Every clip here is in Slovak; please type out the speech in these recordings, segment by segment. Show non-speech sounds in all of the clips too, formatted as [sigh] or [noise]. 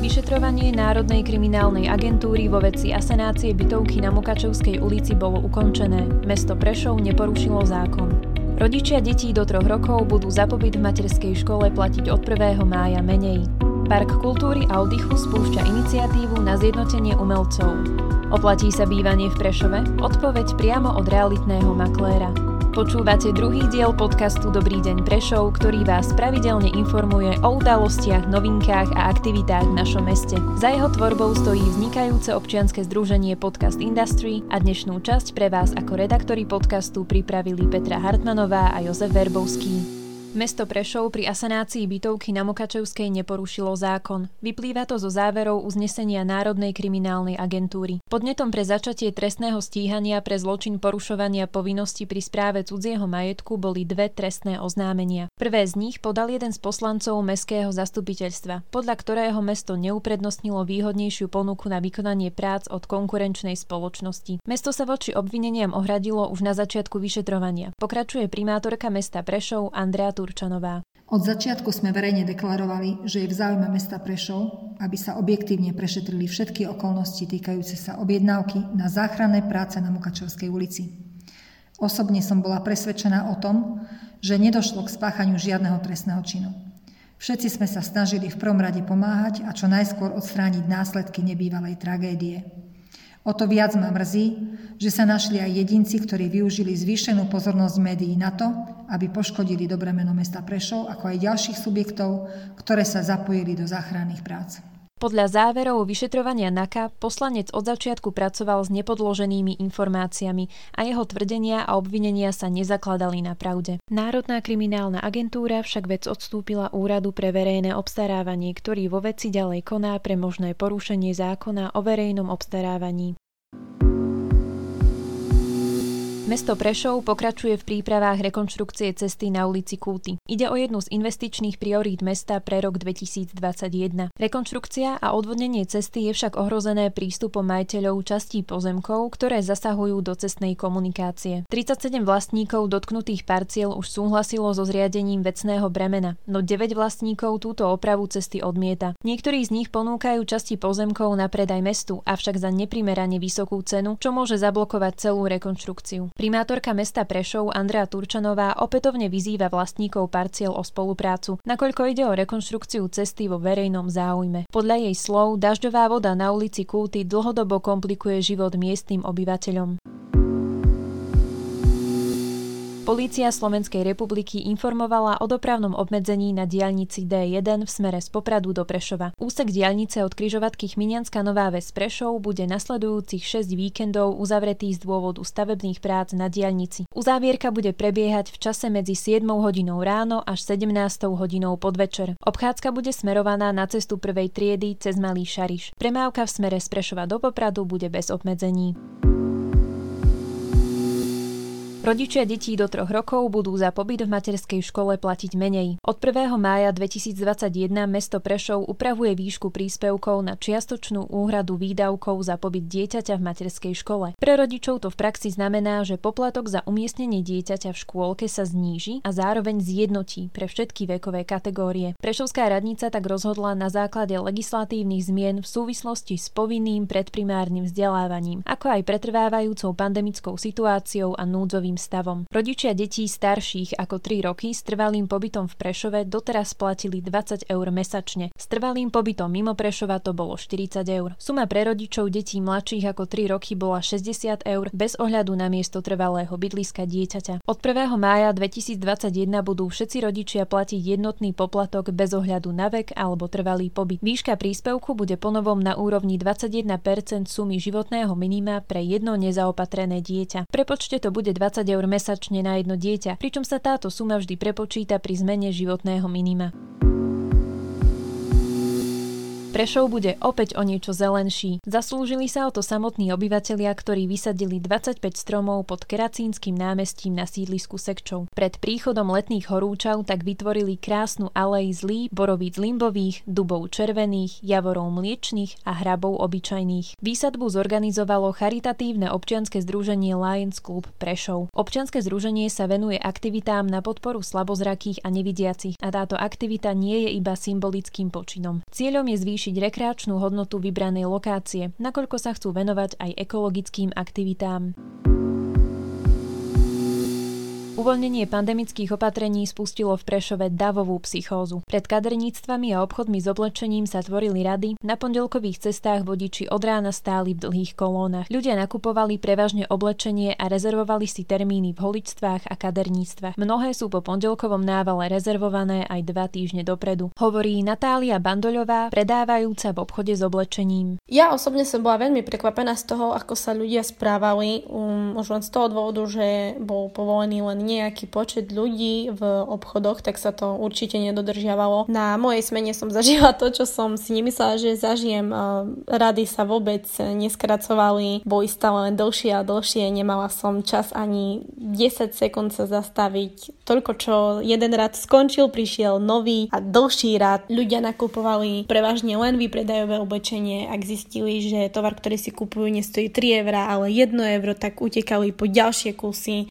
Vyšetrovanie Národnej kriminálnej agentúry vo veci asenácie bytovky na Mukačevskej ulici bolo ukončené. Mesto Prešov neporušilo zákon. Rodičia detí do troch rokov budú za pobyt v materskej škole platiť od 1. mája menej. Park kultúry a oddychu spúšťa iniciatívu na zjednotenie umelcov. Oplatí sa bývanie v Prešove? Odpoveď priamo od realitného makléra. Počúvate druhý diel podcastu Dobrý deň Prešov, ktorý vás pravidelne informuje o udalostiach, novinkách a aktivitách v našom meste. Za jeho tvorbou stojí vznikajúce občianske združenie Podcast Industry a dnešnú časť pre vás ako redaktori podcastu pripravili Petra Hartmanová a Jozef Verbovský. Mesto Prešov pri asanácii bytovky na Mokačevskej neporušilo zákon. Vyplýva to zo záverov uznesenia Národnej kriminálnej agentúry. Podnetom pre začatie trestného stíhania pre zločin porušovania povinnosti pri správe cudzieho majetku boli dve trestné oznámenia. Prvé z nich podal jeden z poslancov Mestského zastupiteľstva, podľa ktorého mesto neuprednostnilo výhodnejšiu ponuku na vykonanie prác od konkurenčnej spoločnosti. Mesto sa voči obvineniam ohradilo už na začiatku vyšetrovania. Pokračuje primátorka mesta Prešov Andrea Turčanová. Od začiatku sme verejne deklarovali, že je v záujme mesta Prešov, aby sa objektívne prešetrili všetky okolnosti týkajúce sa objednávky na záchranné práce na Mukačovskej ulici. Osobne som bola presvedčená o tom, že nedošlo k spáchaniu žiadneho trestného činu. Všetci sme sa snažili v prvom rade pomáhať a čo najskôr odstrániť následky nebývalej tragédie. O to viac ma mrzí, že sa našli aj jedinci, ktorí využili zvýšenú pozornosť médií na to, aby poškodili dobré meno mesta Prešov, ako aj ďalších subjektov, ktoré sa zapojili do záchranných prác. Podľa záverov vyšetrovania NAKA poslanec od začiatku pracoval s nepodloženými informáciami a jeho tvrdenia a obvinenia sa nezakladali na pravde. Národná kriminálna agentúra však vec odstúpila úradu pre verejné obstarávanie, ktorý vo veci ďalej koná pre možné porušenie zákona o verejnom obstarávaní. Mesto Prešov pokračuje v prípravách rekonštrukcie cesty na ulici Kúty. Ide o jednu z investičných priorít mesta pre rok 2021. Rekonštrukcia a odvodnenie cesty je však ohrozené prístupom majiteľov častí pozemkov, ktoré zasahujú do cestnej komunikácie. 37 vlastníkov dotknutých parciel už súhlasilo so zriadením vecného bremena, no 9 vlastníkov túto opravu cesty odmieta. Niektorí z nich ponúkajú časti pozemkov na predaj mestu, avšak za neprimerane vysokú cenu, čo môže zablokovať celú rekonštrukciu. Primátorka mesta Prešov Andrea Turčanová opätovne vyzýva vlastníkov parciel o spoluprácu, nakoľko ide o rekonštrukciu cesty vo verejnom záujme. Podľa jej slov, dažďová voda na ulici Kulty dlhodobo komplikuje život miestnym obyvateľom. Polícia Slovenskej republiky informovala o dopravnom obmedzení na diaľnici D1 v smere z Popradu do Prešova. Úsek diaľnice od križovatky Chminianská Nová Ves Prešov bude nasledujúcich 6 víkendov uzavretý z dôvodu stavebných prác na diaľnici. Uzávierka bude prebiehať v čase medzi 7 hodinou ráno až 17 hodinou podvečer. Obchádzka bude smerovaná na cestu prvej triedy cez Malý Šariš. Premávka v smere z Prešova do Popradu bude bez obmedzení. Rodičia detí do troch rokov budú za pobyt v materskej škole platiť menej. Od 1. mája 2021 mesto Prešov upravuje výšku príspevkov na čiastočnú úhradu výdavkov za pobyt dieťaťa v materskej škole. Pre rodičov to v praxi znamená, že poplatok za umiestnenie dieťaťa v škôlke sa zníži a zároveň zjednotí pre všetky vekové kategórie. Prešovská radnica tak rozhodla na základe legislatívnych zmien v súvislosti s povinným predprimárnym vzdelávaním, ako aj pretrvávajúcou pandemickou situáciou a núdzovým nouzovým stavom. Rodičia detí starších ako 3 roky s trvalým pobytom v Prešove doteraz platili 20 eur mesačne. S trvalým pobytom mimo Prešova to bolo 40 eur. Suma pre rodičov detí mladších ako 3 roky bola 60 eur bez ohľadu na miesto trvalého bydliska dieťaťa. Od 1. mája 2021 budú všetci rodičia platiť jednotný poplatok bez ohľadu na vek alebo trvalý pobyt. Výška príspevku bude ponovom na úrovni 21% sumy životného minima pre jedno nezaopatrené dieťa. Prepočte to bude 20 20 eur mesačne na jedno dieťa, pričom sa táto suma vždy prepočíta pri zmene životného minima. Prešov bude opäť o niečo zelenší. Zaslúžili sa o to samotní obyvatelia, ktorí vysadili 25 stromov pod Keracínskym námestím na sídlisku Sekčov. Pred príchodom letných horúčav tak vytvorili krásnu alej z líp, borovíc limbových, dubov červených, javorov mliečných a hrabov obyčajných. Výsadbu zorganizovalo charitatívne občianske združenie Lions Club Prešov. Občianske združenie sa venuje aktivitám na podporu slabozrakých a nevidiacich a táto aktivita nie je iba symbolickým počinom. Cieľom je zvýšiť zvýšiť rekreačnú hodnotu vybranej lokácie, nakoľko sa chcú venovať aj ekologickým aktivitám. Uvoľnenie pandemických opatrení spustilo v Prešove davovú psychózu. Pred kaderníctvami a obchodmi s oblečením sa tvorili rady, na pondelkových cestách vodiči od rána stáli v dlhých kolónach. Ľudia nakupovali prevažne oblečenie a rezervovali si termíny v holičstvách a kaderníctvách. Mnohé sú po pondelkovom návale rezervované aj dva týždne dopredu. Hovorí Natália Bandoľová, predávajúca v obchode s oblečením. Ja osobne som bola veľmi prekvapená z toho, ako sa ľudia správali, um, už len z toho dôvodu, že bol povolený len nejaký počet ľudí v obchodoch, tak sa to určite nedodržiavalo. Na mojej smene som [laughs] zažila to, čo som si nemyslela, že zažijem. Rady sa vôbec neskracovali, boli stále len dlhšie a dlhšie. Nemala som čas ani 10 sekúnd sa zastaviť. Toľko, čo jeden rad skončil, prišiel nový a dlhší rad. Ľudia nakupovali prevažne len vypredajové oblečenie, ak zistili, že tovar, ktorý si kupujú, nestojí 3 eurá, ale 1 euro, tak utekali po ďalšie kusy.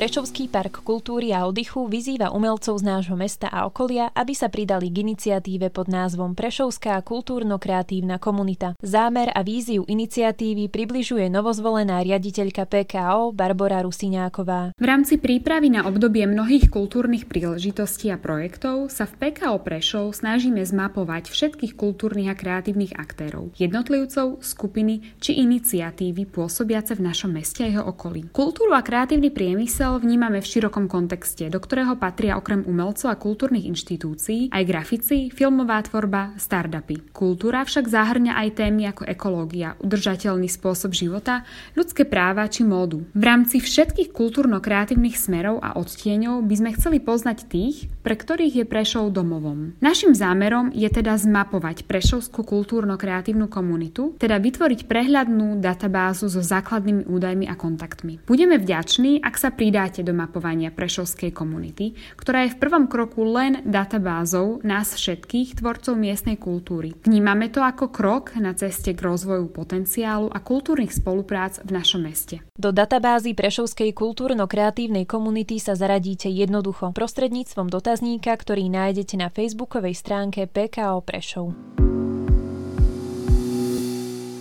Prešovský park kultúry a oddychu vyzýva umelcov z nášho mesta a okolia, aby sa pridali k iniciatíve pod názvom Prešovská kultúrno-kreatívna komunita. Zámer a víziu iniciatívy približuje novozvolená riaditeľka PKO Barbara Rusiňáková. V rámci prípravy na obdobie mnohých kultúrnych príležitostí a projektov sa v PKO Prešov snažíme zmapovať všetkých kultúrnych a kreatívnych aktérov, jednotlivcov, skupiny či iniciatívy pôsobiace v našom meste a jeho okolí. Kultúru a kreatívny priemysel Priemysel vnímame v širokom kontexte, do ktorého patria okrem umelcov a kultúrnych inštitúcií aj grafici, filmová tvorba, startupy. Kultúra však zahrňa aj témy ako ekológia, udržateľný spôsob života, ľudské práva či módu. V rámci všetkých kultúrno-kreatívnych smerov a odtieňov by sme chceli poznať tých, pre ktorých je Prešov domovom. Našim zámerom je teda zmapovať Prešovskú kultúrno-kreatívnu komunitu, teda vytvoriť prehľadnú databázu so základnými údajmi a kontaktmi. Budeme vďační, ak sa pridá pridáte do mapovania prešovskej komunity, ktorá je v prvom kroku len databázou nás všetkých tvorcov miestnej kultúry. Vnímame to ako krok na ceste k rozvoju potenciálu a kultúrnych spoluprác v našom meste. Do databázy Prešovskej kultúrno-kreatívnej komunity sa zaradíte jednoducho prostredníctvom dotazníka, ktorý nájdete na facebookovej stránke PKO Prešov.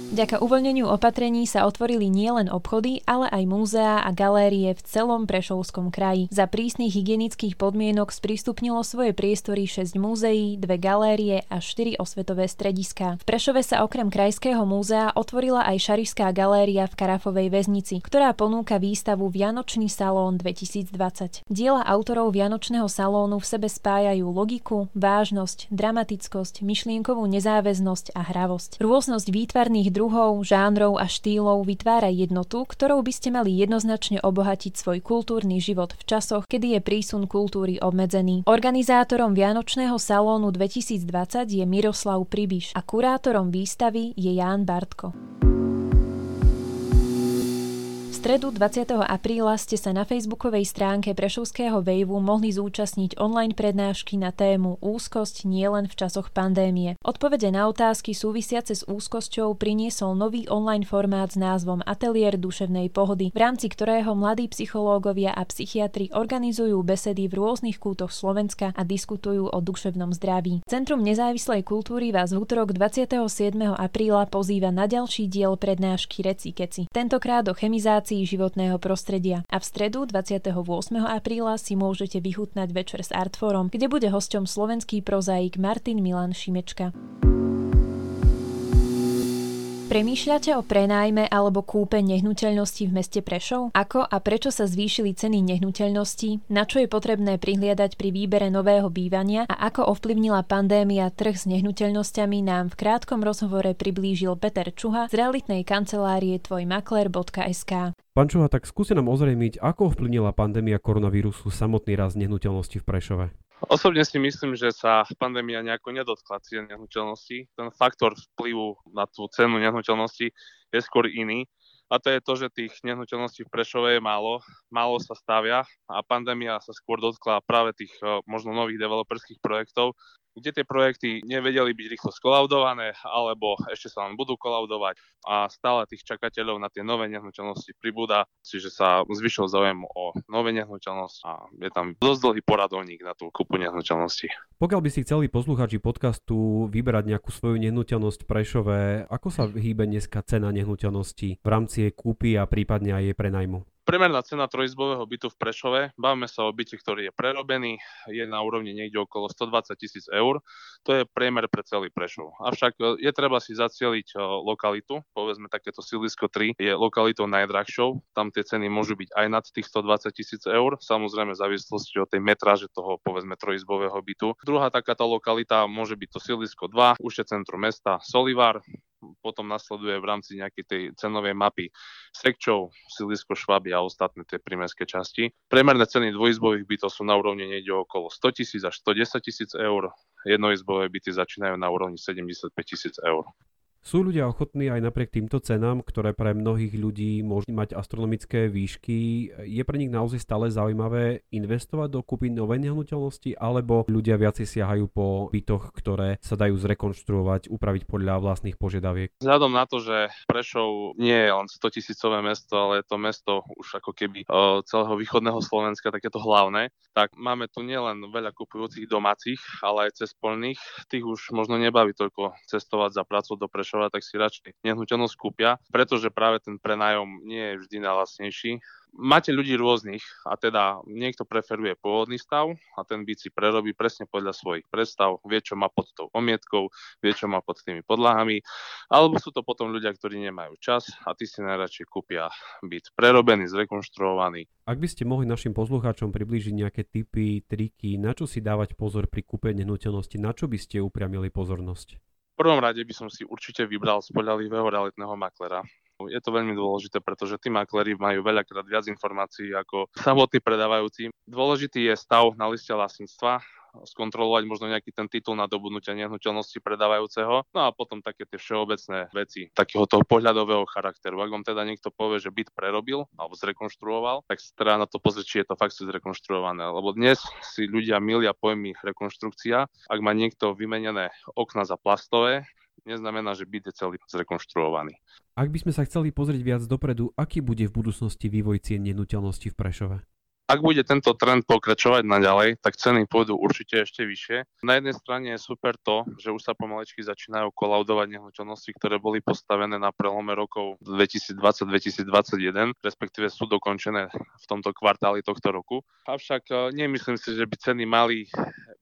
Vďaka uvoľneniu opatrení sa otvorili nielen obchody, ale aj múzeá a galérie v celom Prešovskom kraji. Za prísnych hygienických podmienok sprístupnilo svoje priestory 6 múzeí, dve galérie a 4 osvetové strediská. V Prešove sa okrem Krajského múzea otvorila aj Šarišská galéria v Karafovej väznici, ktorá ponúka výstavu Vianočný salón 2020. Diela autorov Vianočného salónu v sebe spájajú logiku, vážnosť, dramatickosť, myšlienkovú nezáväznosť a hravosť. Rôznosť výtvarných druhov žánrov a štýlov vytvára jednotu, ktorou by ste mali jednoznačne obohatiť svoj kultúrny život v časoch, kedy je prísun kultúry obmedzený. Organizátorom Vianočného salónu 2020 je Miroslav Pribiš a kurátorom výstavy je Ján Bartko stredu 20. apríla ste sa na facebookovej stránke Prešovského vejvu mohli zúčastniť online prednášky na tému Úzkosť nielen v časoch pandémie. Odpovede na otázky súvisiace s úzkosťou priniesol nový online formát s názvom Atelier duševnej pohody, v rámci ktorého mladí psychológovia a psychiatri organizujú besedy v rôznych kútoch Slovenska a diskutujú o duševnom zdraví. Centrum nezávislej kultúry vás v útorok 27. apríla pozýva na ďalší diel prednášky Reci Keci. Tentokrát o chemizácii regulácii životného prostredia. A v stredu 28. apríla si môžete vychutnať večer s Artforom, kde bude hosťom slovenský prozaik Martin Milan Šimečka. Premýšľate o prenájme alebo kúpe nehnuteľnosti v meste Prešov? Ako a prečo sa zvýšili ceny nehnuteľností? Na čo je potrebné prihliadať pri výbere nového bývania a ako ovplyvnila pandémia trh s nehnuteľnosťami nám v krátkom rozhovore priblížil Peter Čuha z realitnej kancelárie tvojmakler.sk. Pán Čuha, tak skúste nám ozrejmiť, ako ovplyvnila pandémia koronavírusu samotný rast nehnuteľnosti v Prešove. Osobne si myslím, že sa pandémia nejako nedotkla cien nehnuteľnosti. Ten faktor vplyvu na tú cenu nehnuteľnosti je skôr iný. A to je to, že tých nehnuteľností v Prešove je málo, málo sa stavia a pandémia sa skôr dotkla práve tých možno nových developerských projektov, kde tie projekty nevedeli byť rýchlo skolaudované, alebo ešte sa len budú kolaudovať a stále tých čakateľov na tie nové nehnuteľnosti pribúda, čiže sa zvyšil záujem o nové nehnuteľnosti a je tam dosť dlhý poradovník na tú kúpu nehnuteľnosti. Pokiaľ by si chceli posluchači podcastu vyberať nejakú svoju nehnuteľnosť v Prešove, ako sa hýbe dneska cena nehnuteľnosti v rámci jej kúpy a prípadne aj jej prenajmu? Priemerná cena trojizbového bytu v Prešove, bavíme sa o byte, ktorý je prerobený, je na úrovni niekde okolo 120 tisíc eur. To je priemer pre celý Prešov. Avšak e, je treba si zacieliť e, lokalitu, povedzme takéto Silisko 3 je lokalitou najdrahšou, tam tie ceny môžu byť aj nad tých 120 tisíc eur, samozrejme v závislosti od tej metráže toho povedzme trojizbového bytu. Druhá takáto lokalita môže byť to Silisko 2, už je centrum mesta Solivar, potom nasleduje v rámci nejakej tej cenovej mapy Sekčov, Silisko, Švaby a ostatné tie primerské časti. Priemerné ceny dvojizbových bytov sú na úrovni niekde okolo 100 tisíc až 110 tisíc eur, jednoizbové byty začínajú na úrovni 75 tisíc eur. Sú ľudia ochotní aj napriek týmto cenám, ktoré pre mnohých ľudí môžu mať astronomické výšky, je pre nich naozaj stále zaujímavé investovať do kúpy nové nehnuteľnosti, alebo ľudia viacej siahajú po bytoch, ktoré sa dajú zrekonštruovať, upraviť podľa vlastných požiadaviek? Vzhľadom na to, že Prešov nie je len 100 tisícové mesto, ale je to mesto už ako keby celého východného Slovenska, takéto hlavné, tak máme tu nielen veľa kupujúcich domácich, ale aj cez polných. Tých už možno nebaví toľko cestovať za prácu do Prešova Prešova, tak si radšej nehnuteľnosť kúpia, pretože práve ten prenájom nie je vždy najlasnejší. Máte ľudí rôznych a teda niekto preferuje pôvodný stav a ten byt si prerobí presne podľa svojich predstav, vie, čo má pod tou omietkou, vie, čo má pod tými podlahami, alebo sú to potom ľudia, ktorí nemajú čas a tí si najradšej kúpia byt prerobený, zrekonštruovaný. Ak by ste mohli našim poslucháčom priblížiť nejaké typy, triky, na čo si dávať pozor pri kúpe nehnuteľnosti, na čo by ste upriamili pozornosť? Prvom rade by som si určite vybral spoľahlivého realitného maklera. Je to veľmi dôležité, pretože tí makleri majú veľakrát viac informácií ako samotní predávajúci. Dôležitý je stav na liste vlastníctva, skontrolovať možno nejaký ten titul na dobudnutie nehnuteľnosti predávajúceho. No a potom také tie všeobecné veci takého toho pohľadového charakteru. Ak vám teda niekto povie, že byt prerobil alebo zrekonštruoval, tak sa treba na to pozrieť, či je to fakt zrekonštruované. Lebo dnes si ľudia milia pojmy rekonštrukcia. Ak má niekto vymenené okna za plastové, neznamená, že byt je celý zrekonštruovaný. Ak by sme sa chceli pozrieť viac dopredu, aký bude v budúcnosti vývoj cien nehnuteľnosti v Prešove? Ak bude tento trend pokračovať naďalej, tak ceny pôjdu určite ešte vyššie. Na jednej strane je super to, že už sa pomalečky začínajú kolaudovať nehnuteľnosti, ktoré boli postavené na prelome rokov 2020-2021, respektíve sú dokončené v tomto kvartáli tohto roku. Avšak e, nemyslím si, že by ceny mali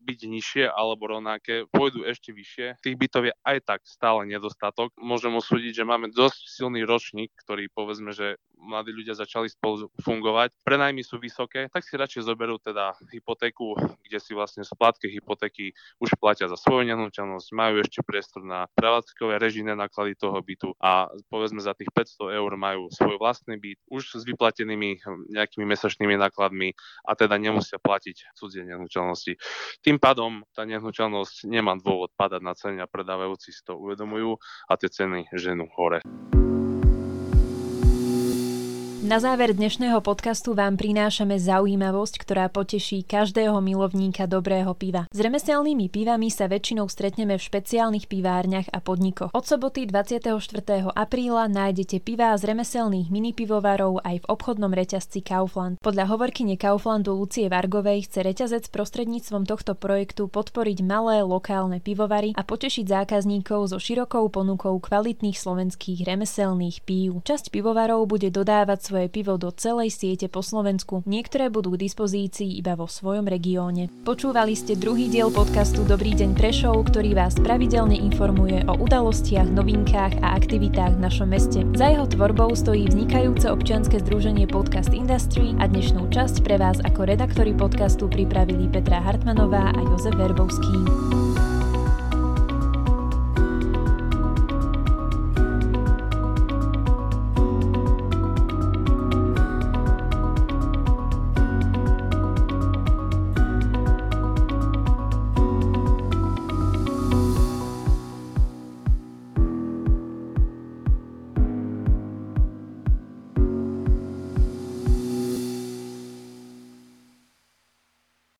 byť nižšie alebo rovnaké, pôjdu ešte vyššie. Tých bytov je aj tak stále nedostatok. Môžem usúdiť, že máme dosť silný ročník, ktorý povedzme, že mladí ľudia začali spolu fungovať. Prenajmy sú vysoké, tak si radšej zoberú teda hypotéku, kde si vlastne splátke hypotéky už platia za svoju nehnuteľnosť, majú ešte priestor na prevádzkové režijné náklady toho bytu a povedzme za tých 500 eur majú svoj vlastný byt už s vyplatenými nejakými mesačnými nákladmi a teda nemusia platiť cudzie nehnuteľnosti. Tým pádom tá nehnuteľnosť nemá dôvod padať na ceny a predávajúci si to uvedomujú a tie ceny ženú hore. Na záver dnešného podcastu vám prinášame zaujímavosť, ktorá poteší každého milovníka dobrého piva. S remeselnými pivami sa väčšinou stretneme v špeciálnych pivárniach a podnikoch. Od soboty 24. apríla nájdete pivá z remeselných minipivovarov aj v obchodnom reťazci Kaufland. Podľa hovorkyne Kauflandu Lucie Vargovej chce reťazec prostredníctvom tohto projektu podporiť malé lokálne pivovary a potešiť zákazníkov so širokou ponukou kvalitných slovenských remeselných pív. Časť pivovarov bude dodávať svoje svoje pivo do celej siete po Slovensku. Niektoré budú k dispozícii iba vo svojom regióne. Počúvali ste druhý diel podcastu Dobrý deň Prešov, ktorý vás pravidelne informuje o udalostiach, novinkách a aktivitách v našom meste. Za jeho tvorbou stojí vznikajúce občianske združenie Podcast Industry a dnešnú časť pre vás ako redaktori podcastu pripravili Petra Hartmanová a Jozef Verbovský.